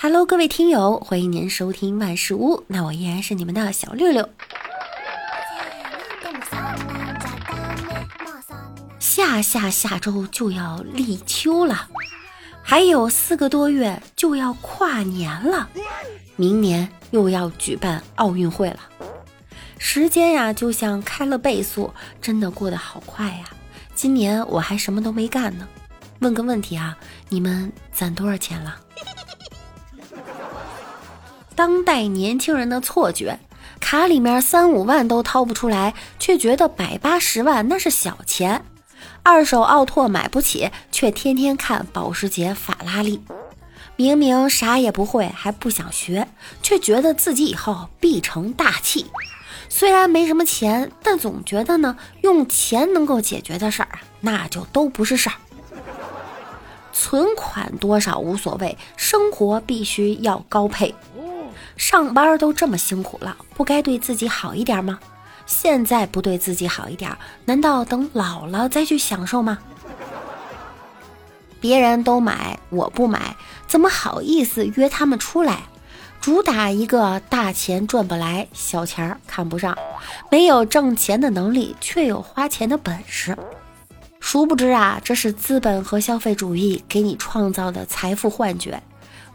Hello，各位听友，欢迎您收听万事屋。那我依然是你们的小六六。下下下周就要立秋了，还有四个多月就要跨年了，明年又要举办奥运会了。时间呀，就像开了倍速，真的过得好快呀！今年我还什么都没干呢。问个问题啊，你们攒多少钱了？当代年轻人的错觉，卡里面三五万都掏不出来，却觉得百八十万那是小钱；二手奥拓买不起，却天天看保时捷、法拉利。明明啥也不会，还不想学，却觉得自己以后必成大器。虽然没什么钱，但总觉得呢，用钱能够解决的事儿，那就都不是事儿。存款多少无所谓，生活必须要高配。上班都这么辛苦了，不该对自己好一点吗？现在不对自己好一点，难道等老了再去享受吗？别人都买，我不买，怎么好意思约他们出来？主打一个大钱赚不来，小钱看不上，没有挣钱的能力，却有花钱的本事。殊不知啊，这是资本和消费主义给你创造的财富幻觉。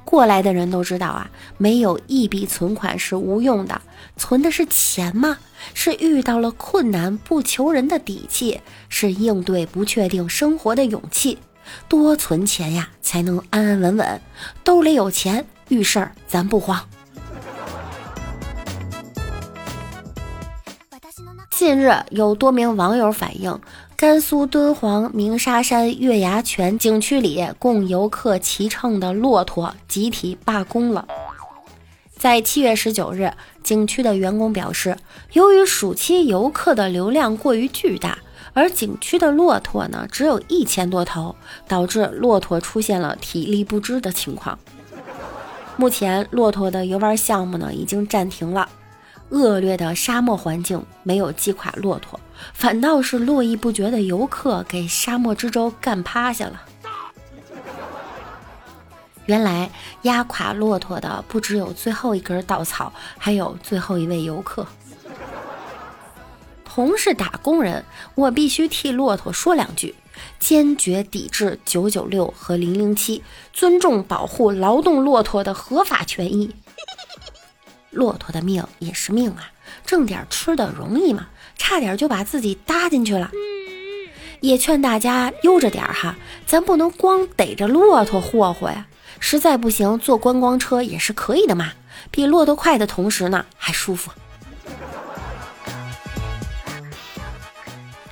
过来的人都知道啊，没有一笔存款是无用的。存的是钱吗？是遇到了困难不求人的底气，是应对不确定生活的勇气。多存钱呀，才能安安稳稳。兜里有钱，遇事儿咱不慌。近日，有多名网友反映。甘肃敦煌鸣沙山月牙泉景区里供游客骑乘的骆驼集体罢工了。在七月十九日，景区的员工表示，由于暑期游客的流量过于巨大，而景区的骆驼呢只有一千多头，导致骆驼出现了体力不支的情况。目前，骆驼的游玩项目呢已经暂停了。恶劣的沙漠环境没有击垮骆驼，反倒是络绎不绝的游客给沙漠之舟干趴下了。原来压垮骆驼的不只有最后一根稻草，还有最后一位游客。同是打工人，我必须替骆驼说两句：坚决抵制九九六和零零七，尊重保护劳动骆驼的合法权益。骆驼的命也是命啊，挣点吃的容易吗？差点就把自己搭进去了。也劝大家悠着点哈，咱不能光逮着骆驼霍霍呀。实在不行，坐观光车也是可以的嘛，比骆驼快的同时呢，还舒服。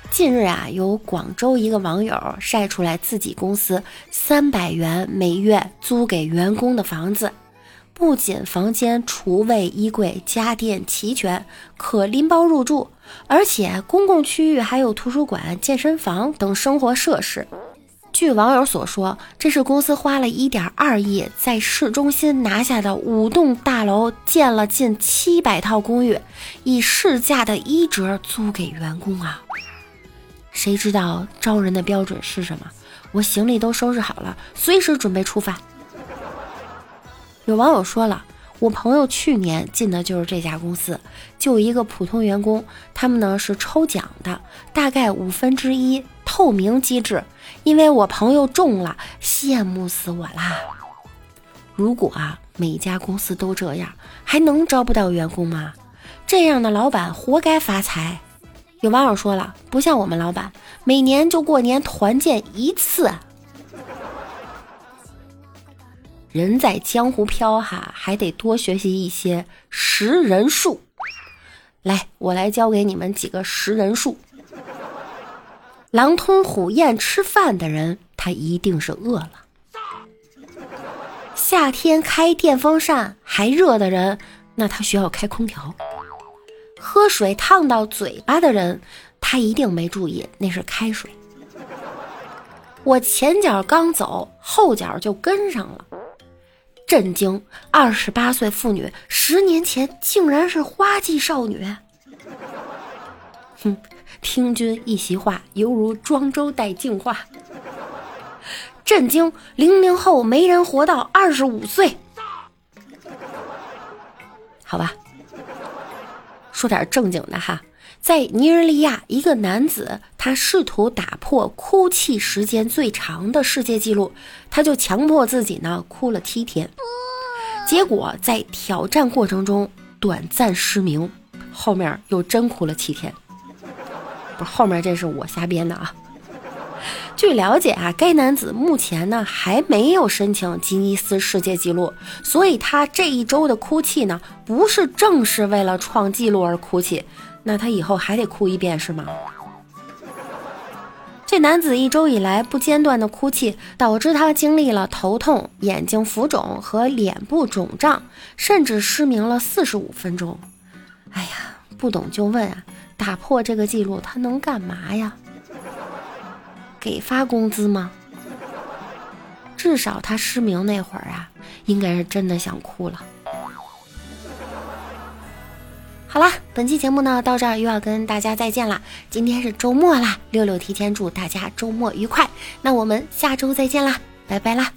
近日啊，有广州一个网友晒出来自己公司三百元每月租给员工的房子。不仅房间、厨卫、衣柜、家电齐全，可拎包入住，而且公共区域还有图书馆、健身房等生活设施。据网友所说，这是公司花了一点二亿在市中心拿下的五栋大楼，建了近七百套公寓，以市价的一折租给员工啊！谁知道招人的标准是什么？我行李都收拾好了，随时准备出发。有网友说了，我朋友去年进的就是这家公司，就一个普通员工，他们呢是抽奖的，大概五分之一透明机制，因为我朋友中了，羡慕死我啦！如果啊每家公司都这样，还能招不到员工吗？这样的老板活该发财。有网友说了，不像我们老板，每年就过年团建一次。人在江湖飘哈，还得多学习一些识人术。来，我来教给你们几个识人术。狼吞虎咽吃饭的人，他一定是饿了。夏天开电风扇还热的人，那他需要开空调。喝水烫到嘴巴的人，他一定没注意那是开水。我前脚刚走，后脚就跟上了。震惊二十八岁妇女十年前竟然是花季少女。哼听君一席话犹如庄周待净化震惊零零后没人活到二十五岁。好吧。说点正经的哈，在尼日利亚，一个男子他试图打破哭泣时间最长的世界纪录，他就强迫自己呢哭了七天，结果在挑战过程中短暂失明，后面又真哭了七天。不是后面这是我瞎编的啊。据了解啊，该男子目前呢还没有申请吉尼斯世界纪录，所以他这一周的哭泣呢不是正是为了创纪录而哭泣，那他以后还得哭一遍是吗？这男子一周以来不间断的哭泣，导致他经历了头痛、眼睛浮肿和脸部肿胀，甚至失明了四十五分钟。哎呀，不懂就问啊，打破这个记录他能干嘛呀？给发工资吗？至少他失明那会儿啊，应该是真的想哭了。好啦，本期节目呢到这儿又要跟大家再见啦。今天是周末啦，六六提前祝大家周末愉快。那我们下周再见啦，拜拜啦。